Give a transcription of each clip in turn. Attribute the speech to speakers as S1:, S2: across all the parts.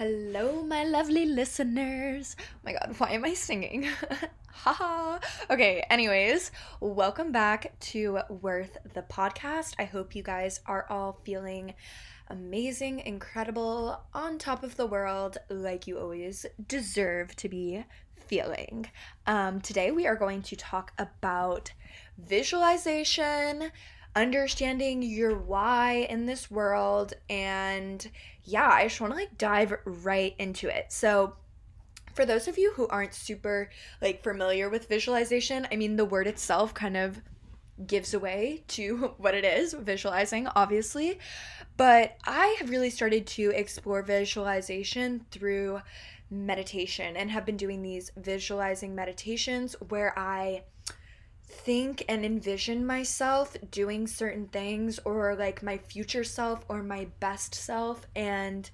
S1: Hello, my lovely listeners. Oh my god, why am I singing? Haha. okay, anyways, welcome back to Worth the podcast. I hope you guys are all feeling amazing, incredible, on top of the world, like you always deserve to be feeling. Um, today, we are going to talk about visualization, understanding your why in this world, and yeah, I just want to like dive right into it. So, for those of you who aren't super like familiar with visualization, I mean, the word itself kind of gives away to what it is visualizing, obviously. But I have really started to explore visualization through meditation and have been doing these visualizing meditations where I think and envision myself doing certain things or like my future self or my best self and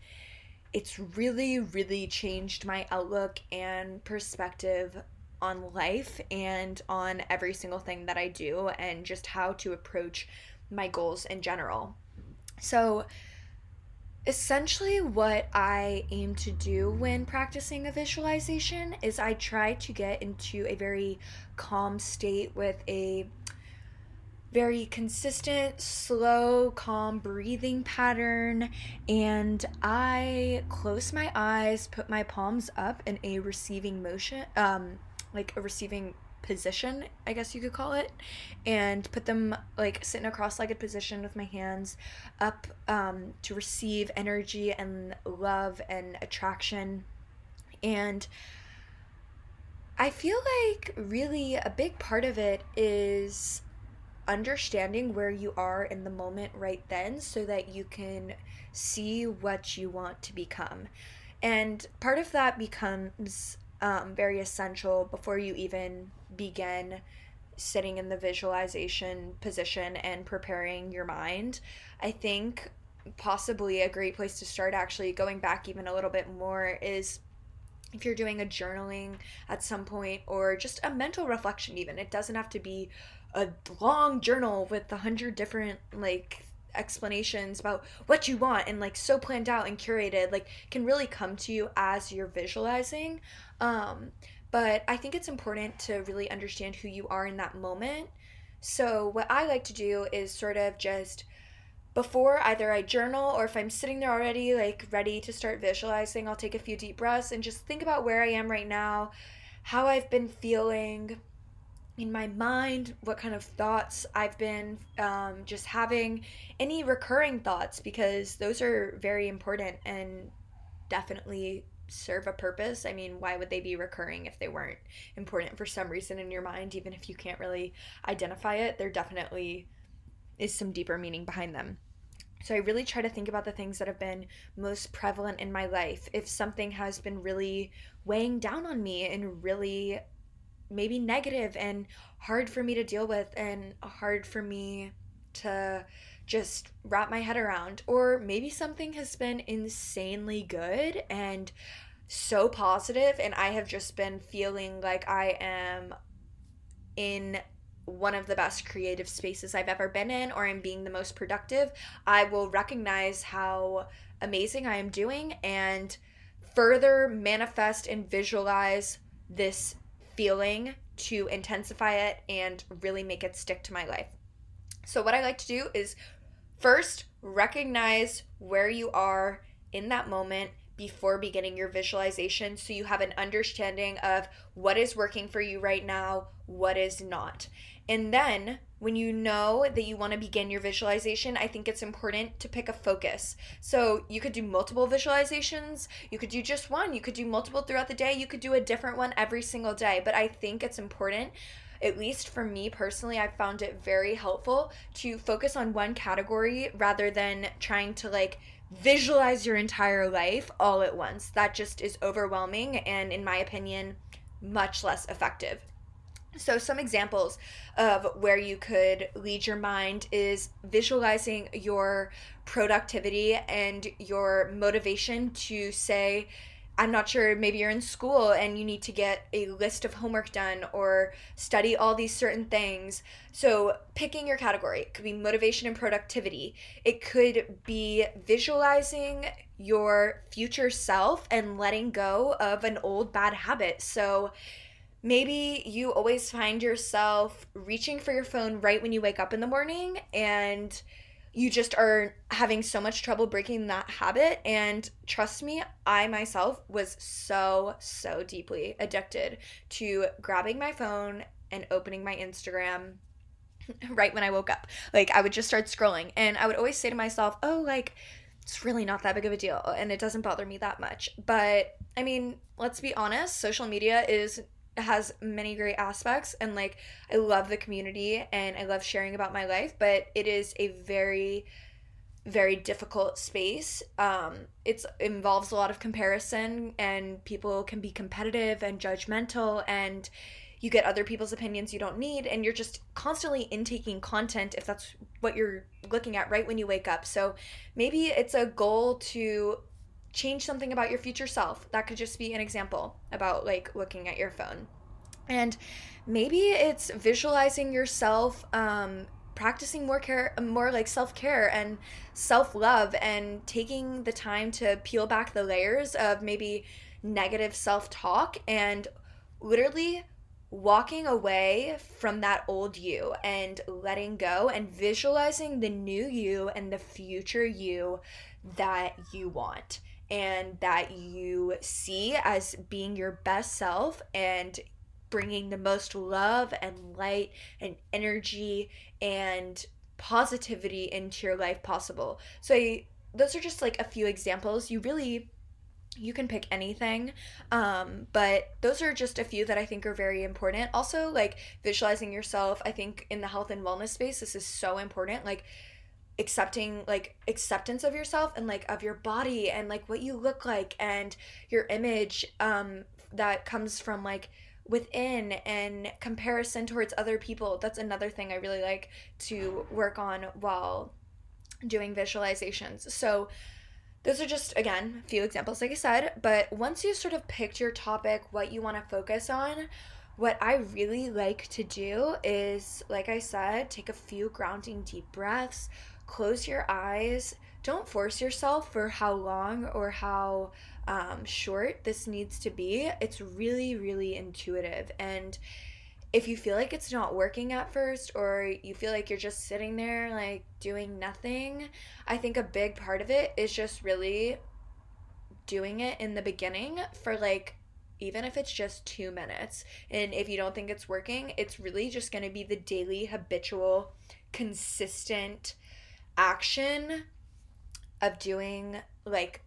S1: it's really really changed my outlook and perspective on life and on every single thing that I do and just how to approach my goals in general. So essentially what I aim to do when practicing a visualization is I try to get into a very calm state with a very consistent, slow, calm breathing pattern. And I close my eyes, put my palms up in a receiving motion, um, like a receiving position, I guess you could call it, and put them like sit in a cross-legged position with my hands up um, to receive energy and love and attraction. And I feel like really a big part of it is understanding where you are in the moment right then so that you can see what you want to become. And part of that becomes um, very essential before you even begin sitting in the visualization position and preparing your mind. I think possibly a great place to start, actually, going back even a little bit more, is if you're doing a journaling at some point or just a mental reflection, even. It doesn't have to be a long journal with a hundred different, like, explanations about what you want and like so planned out and curated like can really come to you as you're visualizing um but I think it's important to really understand who you are in that moment. So, what I like to do is sort of just before either I journal or if I'm sitting there already, like ready to start visualizing, I'll take a few deep breaths and just think about where I am right now, how I've been feeling in my mind, what kind of thoughts I've been um, just having, any recurring thoughts, because those are very important and definitely serve a purpose. I mean, why would they be recurring if they weren't important for some reason in your mind, even if you can't really identify it? There definitely is some deeper meaning behind them. So I really try to think about the things that have been most prevalent in my life. If something has been really weighing down on me and really maybe negative and hard for me to deal with and hard for me to just wrap my head around. Or maybe something has been insanely good and so positive, and I have just been feeling like I am in one of the best creative spaces I've ever been in, or I'm being the most productive. I will recognize how amazing I am doing and further manifest and visualize this feeling to intensify it and really make it stick to my life. So, what I like to do is First, recognize where you are in that moment before beginning your visualization so you have an understanding of what is working for you right now, what is not. And then, when you know that you want to begin your visualization, I think it's important to pick a focus. So, you could do multiple visualizations, you could do just one, you could do multiple throughout the day, you could do a different one every single day. But I think it's important at least for me personally, I've found it very helpful to focus on one category rather than trying to like visualize your entire life all at once. That just is overwhelming and, in my opinion, much less effective. So, some examples of where you could lead your mind is visualizing your productivity and your motivation to say, I'm not sure, maybe you're in school and you need to get a list of homework done or study all these certain things. So, picking your category it could be motivation and productivity, it could be visualizing your future self and letting go of an old bad habit. So, maybe you always find yourself reaching for your phone right when you wake up in the morning and you just are having so much trouble breaking that habit. And trust me, I myself was so, so deeply addicted to grabbing my phone and opening my Instagram right when I woke up. Like, I would just start scrolling, and I would always say to myself, oh, like, it's really not that big of a deal, and it doesn't bother me that much. But I mean, let's be honest, social media is has many great aspects and like I love the community and I love sharing about my life, but it is a very very difficult space. Um it involves a lot of comparison and people can be competitive and judgmental and you get other people's opinions you don't need and you're just constantly intaking content if that's what you're looking at right when you wake up. So maybe it's a goal to change something about your future self. That could just be an example about like looking at your phone. And maybe it's visualizing yourself um, practicing more care more like self-care and self-love and taking the time to peel back the layers of maybe negative self-talk and literally walking away from that old you and letting go and visualizing the new you and the future you that you want and that you see as being your best self and bringing the most love and light and energy and positivity into your life possible. So I, those are just like a few examples. You really you can pick anything um, but those are just a few that i think are very important also like visualizing yourself i think in the health and wellness space this is so important like accepting like acceptance of yourself and like of your body and like what you look like and your image um that comes from like within and comparison towards other people. That's another thing i really like to work on while doing visualizations. So those are just again a few examples like i said but once you sort of picked your topic what you want to focus on what I really like to do is, like I said, take a few grounding deep breaths, close your eyes. Don't force yourself for how long or how um, short this needs to be. It's really, really intuitive. And if you feel like it's not working at first or you feel like you're just sitting there like doing nothing, I think a big part of it is just really doing it in the beginning for like even if it's just two minutes. And if you don't think it's working, it's really just going to be the daily, habitual, consistent action of doing like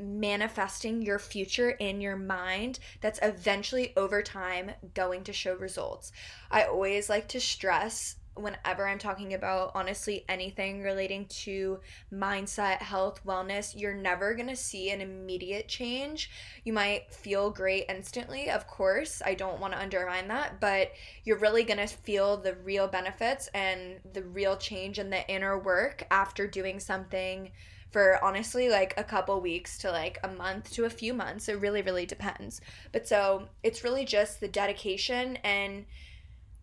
S1: manifesting your future in your mind that's eventually over time going to show results. I always like to stress whenever I'm talking about honestly anything relating to mindset, health, wellness, you're never going to see an immediate change. You might feel great instantly, of course. I don't want to undermine that, but you're really going to feel the real benefits and the real change in the inner work after doing something for honestly like a couple weeks to like a month to a few months. It really, really depends. But so it's really just the dedication and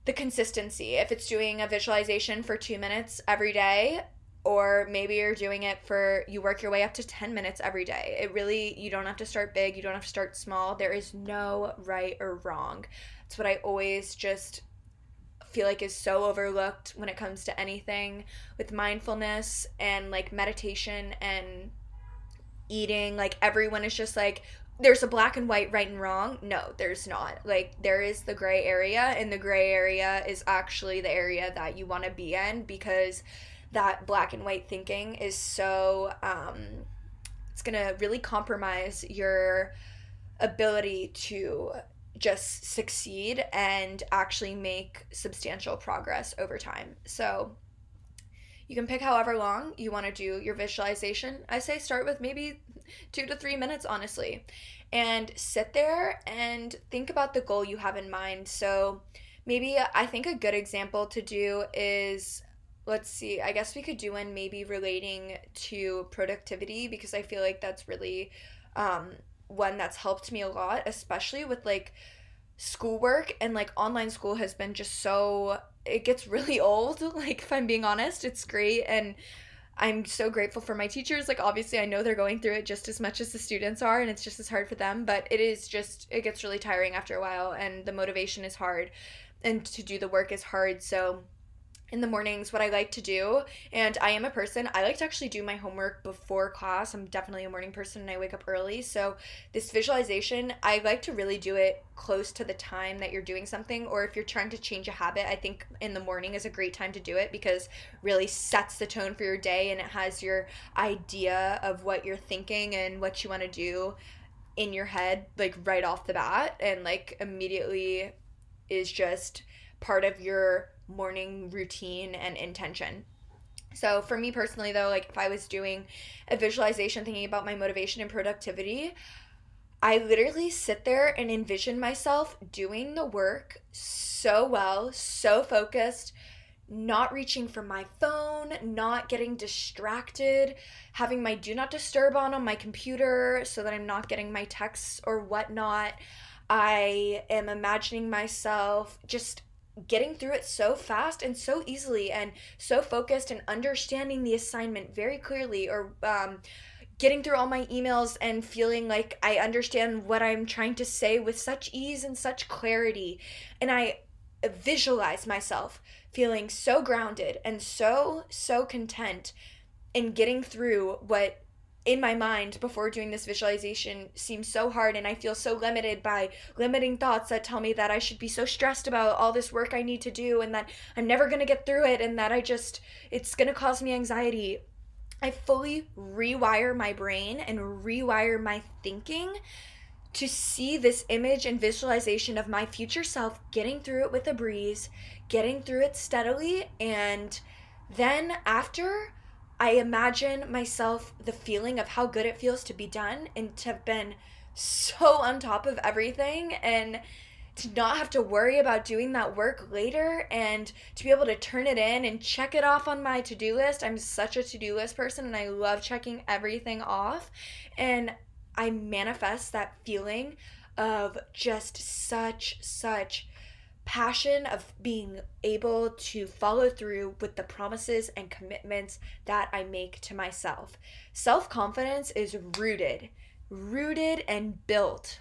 S1: the consistency. If it's doing a visualization for two minutes every day, or maybe you're doing it for you work your way up to 10 minutes every day. It really, you don't have to start big, you don't have to start small. There is no right or wrong. It's what I always just feel like is so overlooked when it comes to anything with mindfulness and like meditation and eating. Like everyone is just like, there's a black and white right and wrong. No, there's not. Like there is the gray area and the gray area is actually the area that you want to be in because that black and white thinking is so um it's going to really compromise your ability to just succeed and actually make substantial progress over time. So you can pick however long you want to do your visualization. I say start with maybe two to three minutes, honestly, and sit there and think about the goal you have in mind. So maybe I think a good example to do is let's see, I guess we could do one maybe relating to productivity because I feel like that's really um, one that's helped me a lot, especially with like schoolwork and like online school has been just so it gets really old like if i'm being honest it's great and i'm so grateful for my teachers. Like obviously i know they're going through it just as much as the students are and it's just as hard for them but it is just it gets really tiring after a while and the motivation is hard and to do the work is hard. So in the mornings what I like to do. And I am a person, I like to actually do my homework before class. I'm definitely a morning person and I wake up early. So, this visualization, I like to really do it close to the time that you're doing something. Or if you're trying to change a habit, I think in the morning is a great time to do it because really sets the tone for your day and it has your idea of what you're thinking and what you want to do in your head, like right off the bat, and like immediately is just part of your morning routine and intention. So for me personally though, like if I was doing a visualization thinking about my motivation and productivity, I literally sit there and envision myself doing the work so well, so focused, not reaching for my phone, not getting distracted, having my do not disturb on on my computer so that I'm not getting my texts or whatnot. I am imagining myself just getting through it so fast and so easily and so focused and understanding the assignment very clearly or um, getting through all my emails and feeling like I understand what I'm trying to say with such ease and such clarity. And I visualize myself feeling so grounded and so, so content in getting through what in my mind before doing this visualization seems so hard and I feel so limited by limiting thoughts that tell me that I should be so stressed about all this work I need to do and that I'm never going to get through it and that I just it's going to cause me anxiety. I fully rewire my brain and rewire my thinking to see this image and visualization of my future self getting through it with a breeze, getting through it steadily and then after I imagine myself the feeling of how good it feels to be done and to have been so on top of everything and to not have to worry about doing that work later and to be able to turn it in and check it off on my to do list. I'm such a to do list person and I love checking everything off. And I manifest that feeling of just such, such passion of being able to follow through with the promises and commitments that I make to myself. Self confidence is rooted, rooted and built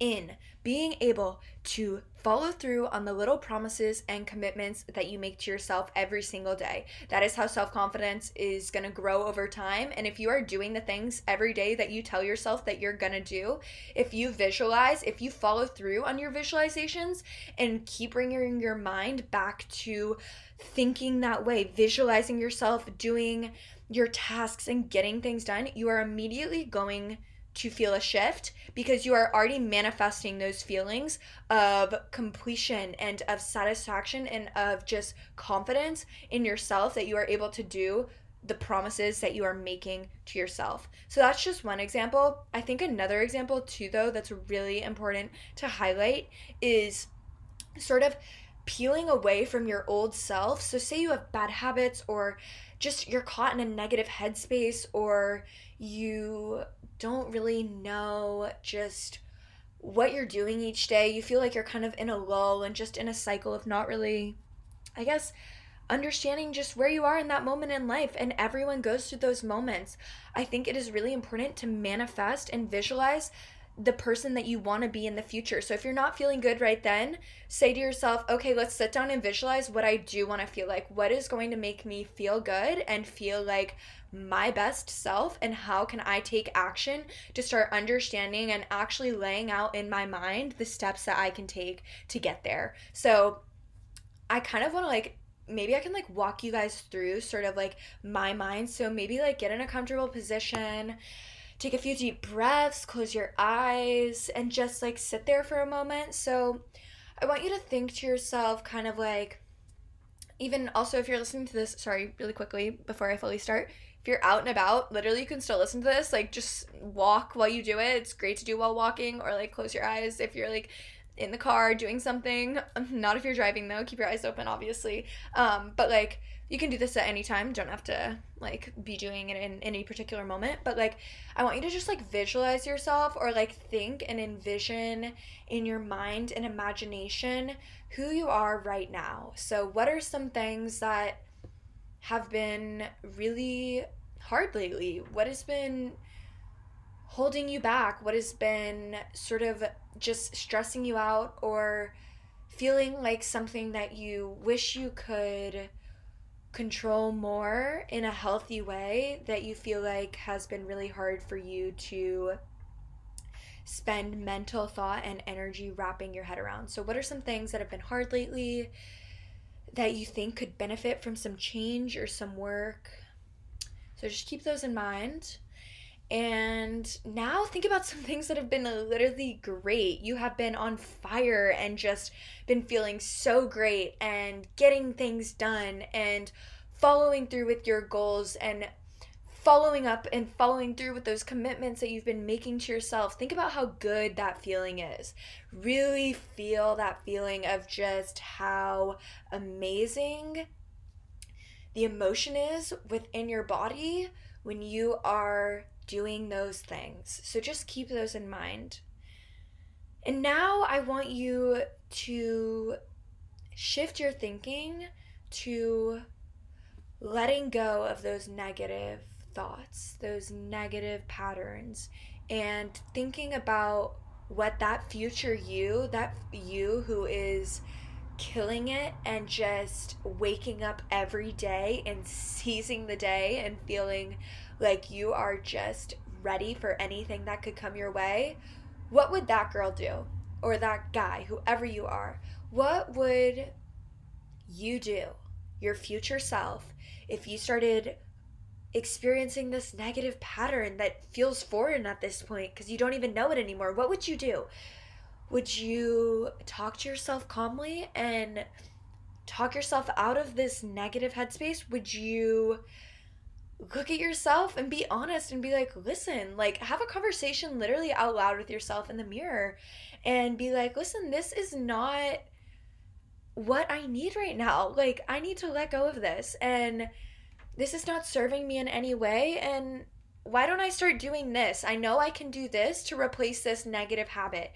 S1: in being able to follow through on the little promises and commitments that you make to yourself every single day. That is how self confidence is going to grow over time. And if you are doing the things every day that you tell yourself that you're going to do, if you visualize, if you follow through on your visualizations and keep bringing your mind back to thinking that way, visualizing yourself doing your tasks and getting things done, you are immediately going to feel a shift because you are already manifesting those feelings of completion and of satisfaction and of just confidence in yourself that you are able to do the promises that you are making to yourself. So that's just one example. I think another example, too, though, that's really important to highlight is sort of peeling away from your old self. So, say you have bad habits, or just you're caught in a negative headspace, or you don't really know just what you're doing each day. You feel like you're kind of in a lull and just in a cycle of not really, I guess, understanding just where you are in that moment in life. And everyone goes through those moments. I think it is really important to manifest and visualize the person that you want to be in the future. So if you're not feeling good right then, say to yourself, okay, let's sit down and visualize what I do want to feel like. What is going to make me feel good and feel like my best self? And how can I take action to start understanding and actually laying out in my mind the steps that I can take to get there? So I kind of want to like maybe I can like walk you guys through sort of like my mind. So maybe like get in a comfortable position take a few deep breaths, close your eyes, and just like sit there for a moment. So, I want you to think to yourself, kind of like, even also if you're listening to this, sorry, really quickly before I fully start, if you're out and about, literally you can still listen to this. Like, just walk while you do it. It's great to do while walking, or like close your eyes if you're like in the car doing something. Not if you're driving though. Keep your eyes open, obviously. Um, but like you can do this at any time. Don't have to like be doing it in any particular moment. But like I want you to just like visualize yourself or like think and envision in your mind and imagination who you are right now. So what are some things that have been really hard lately? What has been holding you back? What has been sort of just stressing you out or feeling like something that you wish you could control more in a healthy way that you feel like has been really hard for you to spend mental thought and energy wrapping your head around. So, what are some things that have been hard lately that you think could benefit from some change or some work? So, just keep those in mind. And now think about some things that have been literally great. You have been on fire and just been feeling so great and getting things done and following through with your goals and following up and following through with those commitments that you've been making to yourself. Think about how good that feeling is. Really feel that feeling of just how amazing the emotion is within your body when you are doing those things. So just keep those in mind. And now I want you to shift your thinking to letting go of those negative thoughts, those negative patterns, and thinking about what that future you, that you who is killing it and just waking up every day and seizing the day and feeling like you are just ready for anything that could come your way, what would that girl do? Or that guy, whoever you are? What would you do, your future self, if you started experiencing this negative pattern that feels foreign at this point because you don't even know it anymore? What would you do? Would you talk to yourself calmly and talk yourself out of this negative headspace? Would you look at yourself and be honest and be like, listen, like have a conversation literally out loud with yourself in the mirror and be like, listen, this is not what I need right now. Like, I need to let go of this and this is not serving me in any way. And why don't I start doing this? I know I can do this to replace this negative habit.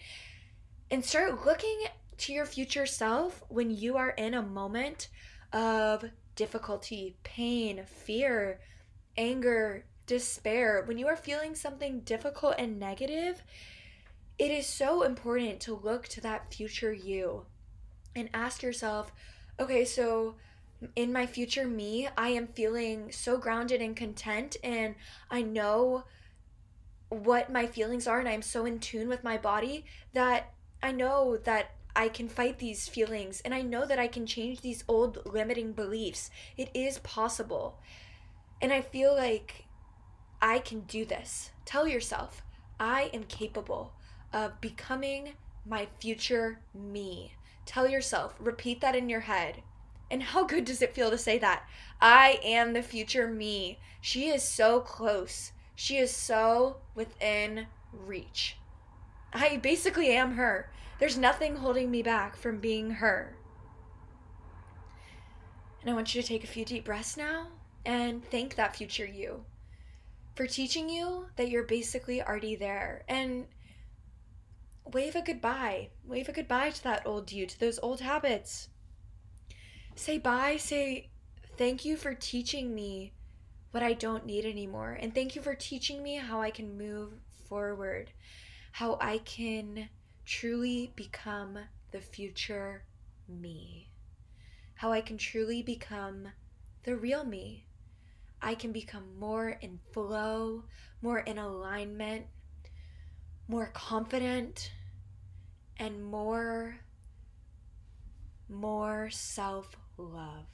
S1: And start looking to your future self when you are in a moment of difficulty, pain, fear anger, despair, when you are feeling something difficult and negative, it is so important to look to that future you and ask yourself, okay, so in my future me, I am feeling so grounded and content, and I know what my feelings are, and I'm so in tune with my body that I know that I can fight these feelings and I know that I can change these old limiting beliefs. It is possible. And I feel like I can do this. Tell yourself, I am capable of becoming my future me. Tell yourself, repeat that in your head. And how good does it feel to say that? I am the future me. She is so close. She is so within reach. I basically am her. There's nothing holding me back from being her. And I want you to take a few deep breaths now and thank that future you for teaching you that you're basically already there and wave a goodbye. Wave a goodbye to that old you, to those old habits. Say bye, say thank you for teaching me what I don't need anymore. And thank you for teaching me how I can move forward, how I can truly become the future me, how I can truly become the real me. I can become more in flow, more in alignment, more confident, and more more self-love,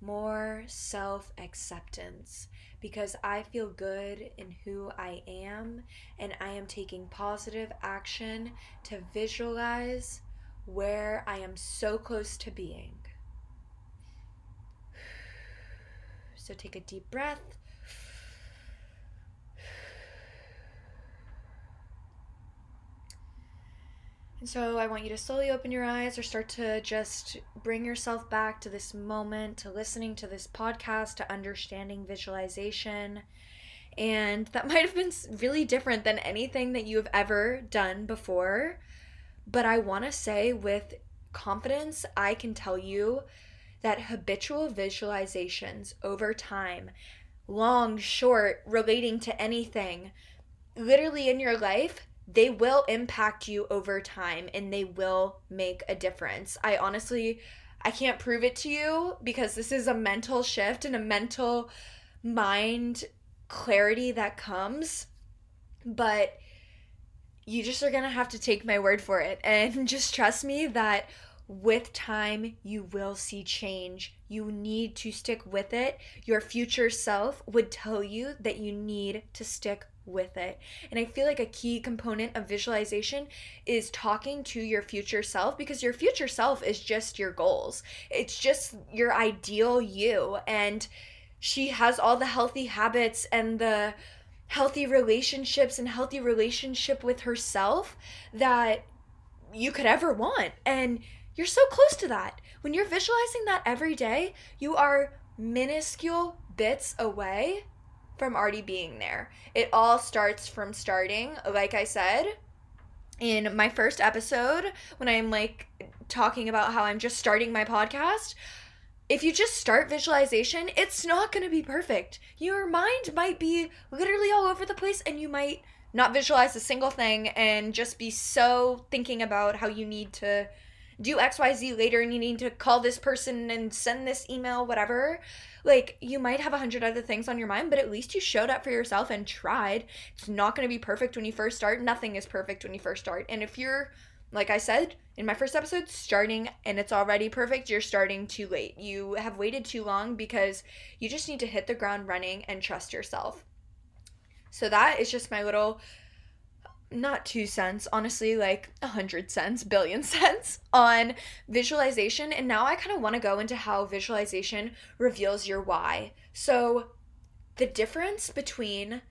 S1: more self-acceptance because I feel good in who I am and I am taking positive action to visualize where I am so close to being. So take a deep breath. And so I want you to slowly open your eyes or start to just bring yourself back to this moment, to listening to this podcast, to understanding visualization. And that might have been really different than anything that you have ever done before. But I want to say with confidence, I can tell you that habitual visualizations over time, long, short, relating to anything, literally in your life, they will impact you over time and they will make a difference. I honestly I can't prove it to you because this is a mental shift and a mental mind clarity that comes, but you just are going to have to take my word for it and just trust me that with time you will see change. You need to stick with it. Your future self would tell you that you need to stick with it. And I feel like a key component of visualization is talking to your future self because your future self is just your goals. It's just your ideal you and she has all the healthy habits and the healthy relationships and healthy relationship with herself that you could ever want. And you're so close to that. When you're visualizing that every day, you are minuscule bits away from already being there. It all starts from starting, like I said in my first episode when I'm like talking about how I'm just starting my podcast. If you just start visualization, it's not going to be perfect. Your mind might be literally all over the place and you might not visualize a single thing and just be so thinking about how you need to do XYZ later and you need to call this person and send this email, whatever. Like, you might have a hundred other things on your mind, but at least you showed up for yourself and tried. It's not going to be perfect when you first start. Nothing is perfect when you first start. And if you're, like I said in my first episode, starting and it's already perfect, you're starting too late. You have waited too long because you just need to hit the ground running and trust yourself. So, that is just my little not two cents, honestly, like a hundred cents, billion cents on visualization. And now I kind of want to go into how visualization reveals your why. So, the difference between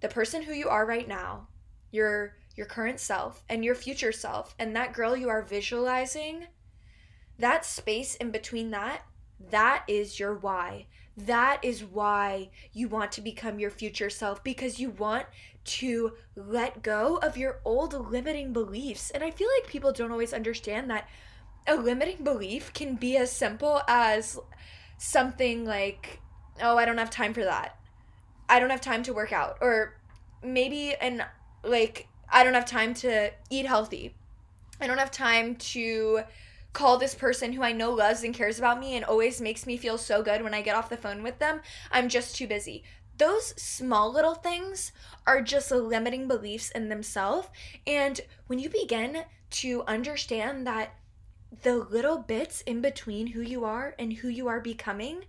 S1: the person who you are right now, your your current self, and your future self, and that girl you are visualizing, that space in between that, that is your why. That is why you want to become your future self because you want to let go of your old limiting beliefs. And I feel like people don't always understand that a limiting belief can be as simple as something like, oh, I don't have time for that. I don't have time to work out. Or maybe, and like, I don't have time to eat healthy. I don't have time to call this person who I know loves and cares about me and always makes me feel so good when I get off the phone with them. I'm just too busy those small little things are just limiting beliefs in themselves. And when you begin to understand that the little bits in between who you are and who you are becoming,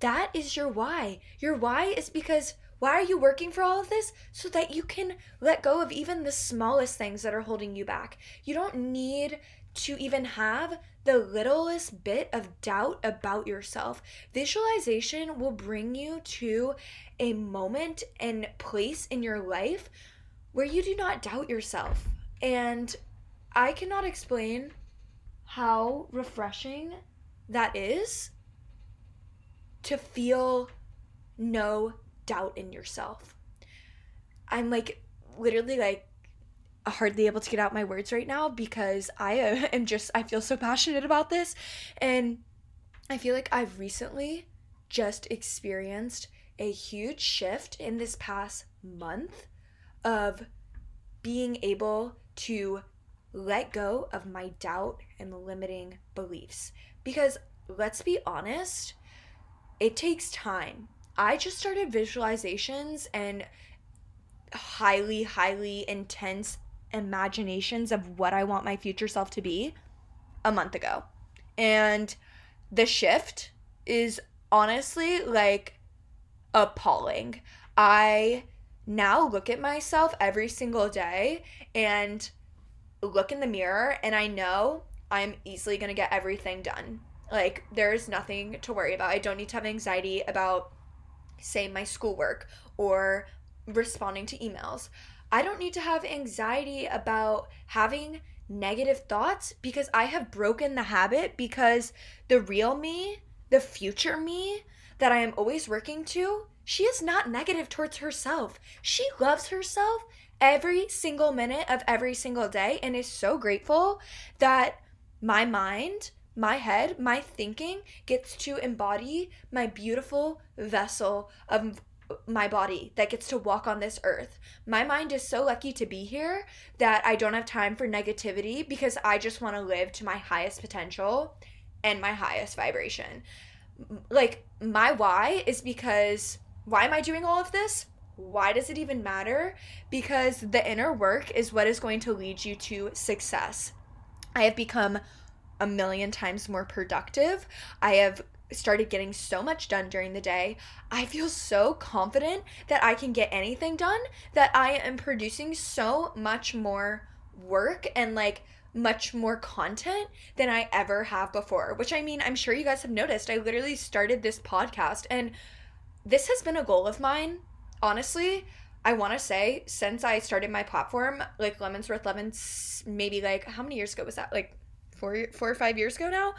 S1: that is your why. Your why is because why are you working for all of this? So that you can let go of even the smallest things that are holding you back. You don't need to even have the littlest bit of doubt about yourself. Visualization will bring you to a moment and place in your life where you do not doubt yourself. And I cannot explain how refreshing that is to feel no doubt in yourself. I'm like literally like hardly able to get out my words right now because I uh, am just I feel so passionate about this. And I feel like I've recently just experienced a huge shift in this past month of being able to let go of my doubt and limiting beliefs. Because let's be honest it takes time. I just started visualizations and highly, highly intense imaginations of what I want my future self to be a month ago. And the shift is honestly like appalling. I now look at myself every single day and look in the mirror and I know I'm easily going to get everything done. Like there's nothing to worry about. I don't need to have anxiety about say my schoolwork or responding to emails. I don't need to have anxiety about having negative thoughts because I have broken the habit because the real me, the future me that I am always working to, she is not negative towards herself. She loves herself every single minute of every single day and is so grateful that my mind, my head, my thinking gets to embody my beautiful vessel of my body that gets to walk on this earth. My mind is so lucky to be here that I don't have time for negativity because I just want to live to my highest potential and my highest vibration. Like, my why is because why am I doing all of this? Why does it even matter? Because the inner work is what is going to lead you to success. I have become a million times more productive. I have started getting so much done during the day. I feel so confident that I can get anything done that I am producing so much more work and like much more content than I ever have before. Which I mean, I'm sure you guys have noticed. I literally started this podcast and this has been a goal of mine. Honestly, I want to say since I started my platform, like Lemons Worth Lemons, maybe like how many years ago was that? Like four, four or five years ago now.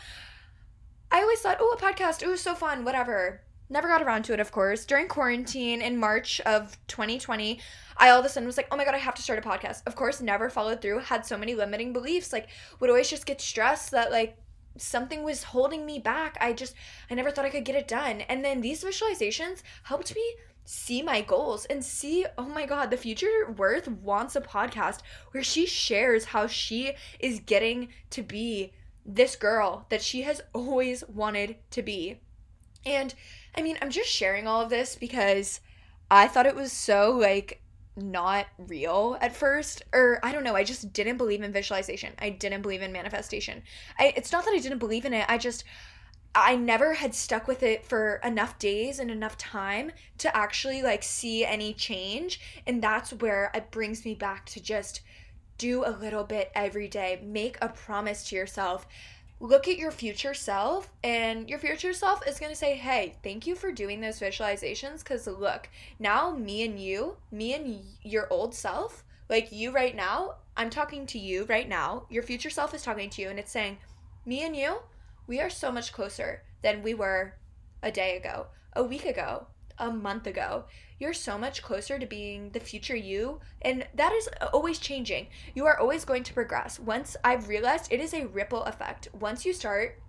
S1: I always thought, oh, a podcast, oh, so fun, whatever. Never got around to it, of course. During quarantine in March of 2020, I all of a sudden was like, oh my God, I have to start a podcast. Of course, never followed through, had so many limiting beliefs. Like, would always just get stressed that, like, something was holding me back. I just, I never thought I could get it done. And then these visualizations helped me see my goals and see, oh my God, the future worth wants a podcast where she shares how she is getting to be this girl that she has always wanted to be. And I mean, I'm just sharing all of this because I thought it was so like not real at first or I don't know, I just didn't believe in visualization. I didn't believe in manifestation. I it's not that I didn't believe in it. I just I never had stuck with it for enough days and enough time to actually like see any change and that's where it brings me back to just do a little bit every day. Make a promise to yourself. Look at your future self, and your future self is going to say, Hey, thank you for doing those visualizations. Because look, now me and you, me and your old self, like you right now, I'm talking to you right now. Your future self is talking to you, and it's saying, Me and you, we are so much closer than we were a day ago, a week ago, a month ago. You're so much closer to being the future you, and that is always changing. You are always going to progress. Once I've realized it is a ripple effect. Once you start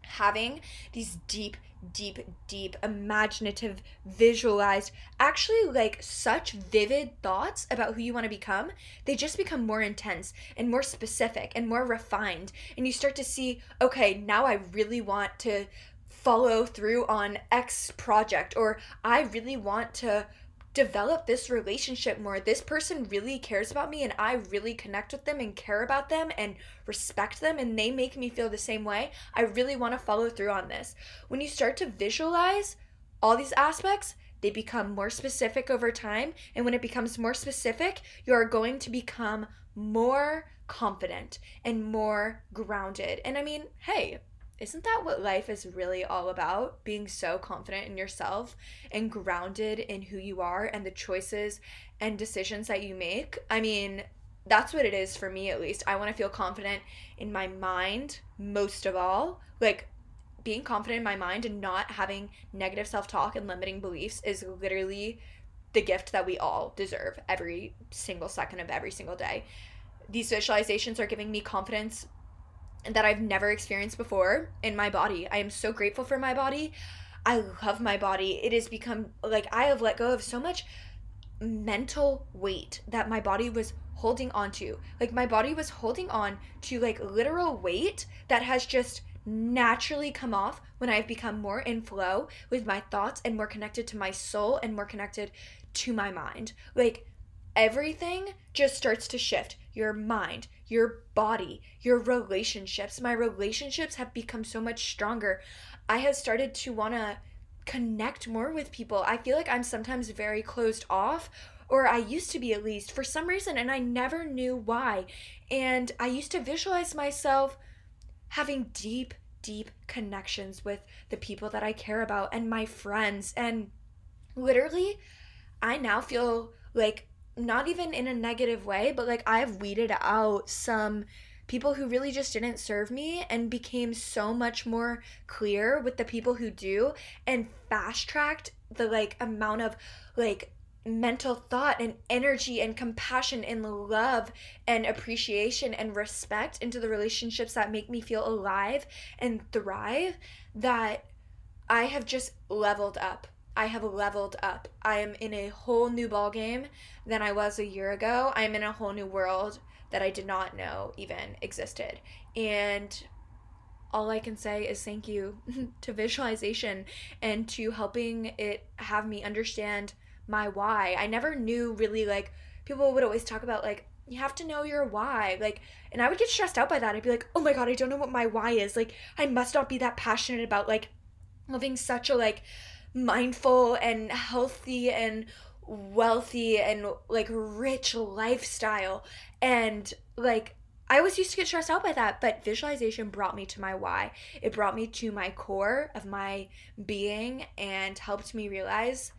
S1: having these deep, deep, deep, imaginative, visualized, actually like such vivid thoughts about who you want to become, they just become more intense and more specific and more refined. And you start to see, okay, now I really want to follow through on X project, or I really want to develop this relationship more. This person really cares about me, and I really connect with them and care about them and respect them, and they make me feel the same way. I really want to follow through on this. When you start to visualize all these aspects, they become more specific over time. And when it becomes more specific, you are going to become more confident and more grounded. And I mean, hey, isn't that what life is really all about? Being so confident in yourself and grounded in who you are and the choices and decisions that you make. I mean, that's what it is for me at least. I want to feel confident in my mind most of all. Like being confident in my mind and not having negative self-talk and limiting beliefs is literally the gift that we all deserve every single second of every single day. These visualizations are giving me confidence that I've never experienced before in my body. I am so grateful for my body. I love my body. It has become like I have let go of so much mental weight that my body was holding on to. Like my body was holding on to like literal weight that has just naturally come off when I've become more in flow with my thoughts and more connected to my soul and more connected to my mind. Like everything just starts to shift. Your mind, your body, your relationships. My relationships have become so much stronger. I have started to want to connect more with people. I feel like I'm sometimes very closed off, or I used to be at least for some reason, and I never knew why. And I used to visualize myself having deep, deep connections with the people that I care about and my friends. And literally, I now feel like not even in a negative way, but like I've weeded out some people who really just didn't serve me and became so much more clear with the people who do and fast tracked the like amount of like mental thought and energy and compassion and love and appreciation and respect into the relationships that make me feel alive and thrive that I have just leveled up. I have leveled up. I am in a whole new ball game than I was a year ago. I'm in a whole new world that I did not know even existed. And all I can say is thank you to visualization and to helping it have me understand my why. I never knew really like people would always talk about like you have to know your why. Like and I would get stressed out by that. I'd be like, "Oh my god, I don't know what my why is." Like I must not be that passionate about like living such a like mindful and healthy and wealthy and like rich lifestyle and like I always used to get stressed out by that, but visualization brought me to my why. It brought me to my core of my being and helped me realize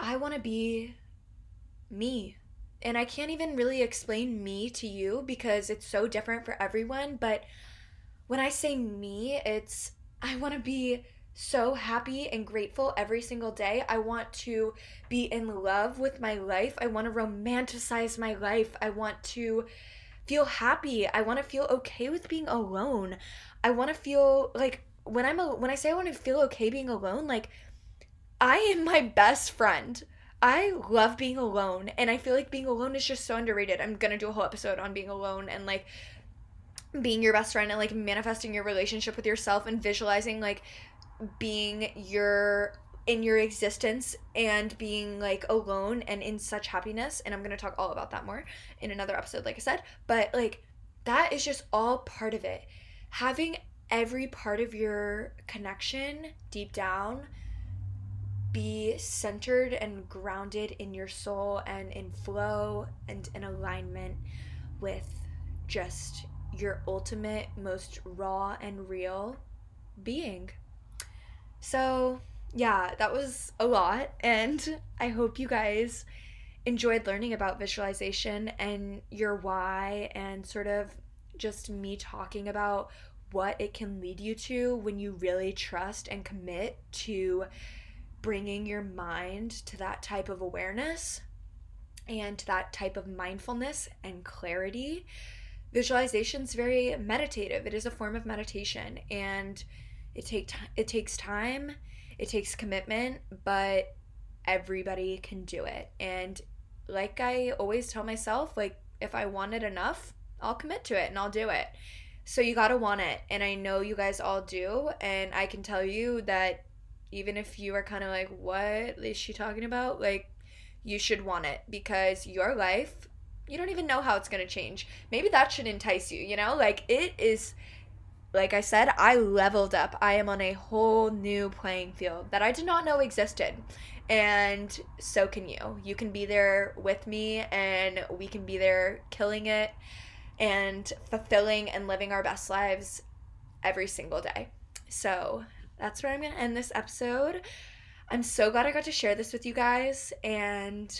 S1: I want to be me. And I can't even really explain me to you because it's so different for everyone. But when I say me, it's I want to be so happy and grateful every single day. I want to be in love with my life. I want to romanticize my life. I want to feel happy. I want to feel okay with being alone. I want to feel like when I'm a, when I say I want to feel okay being alone, like I am my best friend. I love being alone, and I feel like being alone is just so underrated. I'm gonna do a whole episode on being alone and like being your best friend and like manifesting your relationship with yourself and visualizing like being your in your existence and being like alone and in such happiness and i'm going to talk all about that more in another episode like i said but like that is just all part of it having every part of your connection deep down be centered and grounded in your soul and in flow and in alignment with just your ultimate, most raw and real being. So, yeah, that was a lot. And I hope you guys enjoyed learning about visualization and your why, and sort of just me talking about what it can lead you to when you really trust and commit to bringing your mind to that type of awareness and to that type of mindfulness and clarity. Visualization is very meditative. It is a form of meditation and it take t- it takes time, it takes commitment, but everybody can do it. And like I always tell myself, like if I want it enough, I'll commit to it and I'll do it. So you got to want it. And I know you guys all do. And I can tell you that even if you are kind of like, what is she talking about? Like, you should want it because your life, you don't even know how it's going to change. Maybe that should entice you, you know? Like, it is, like I said, I leveled up. I am on a whole new playing field that I did not know existed. And so can you. You can be there with me, and we can be there killing it and fulfilling and living our best lives every single day. So, that's where I'm going to end this episode. I'm so glad I got to share this with you guys, and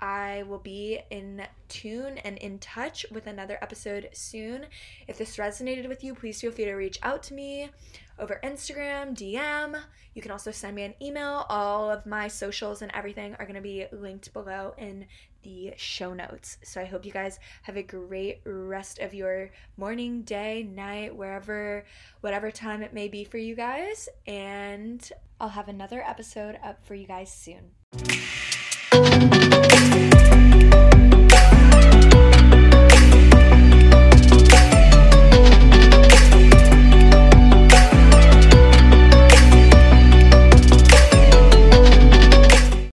S1: I will be in tune and in touch with another episode soon. If this resonated with you, please feel free to reach out to me over Instagram, DM. You can also send me an email. All of my socials and everything are going to be linked below in the show notes. So I hope you guys have a great rest of your morning, day, night, wherever, whatever time it may be for you guys. And I'll have another episode up for you guys soon.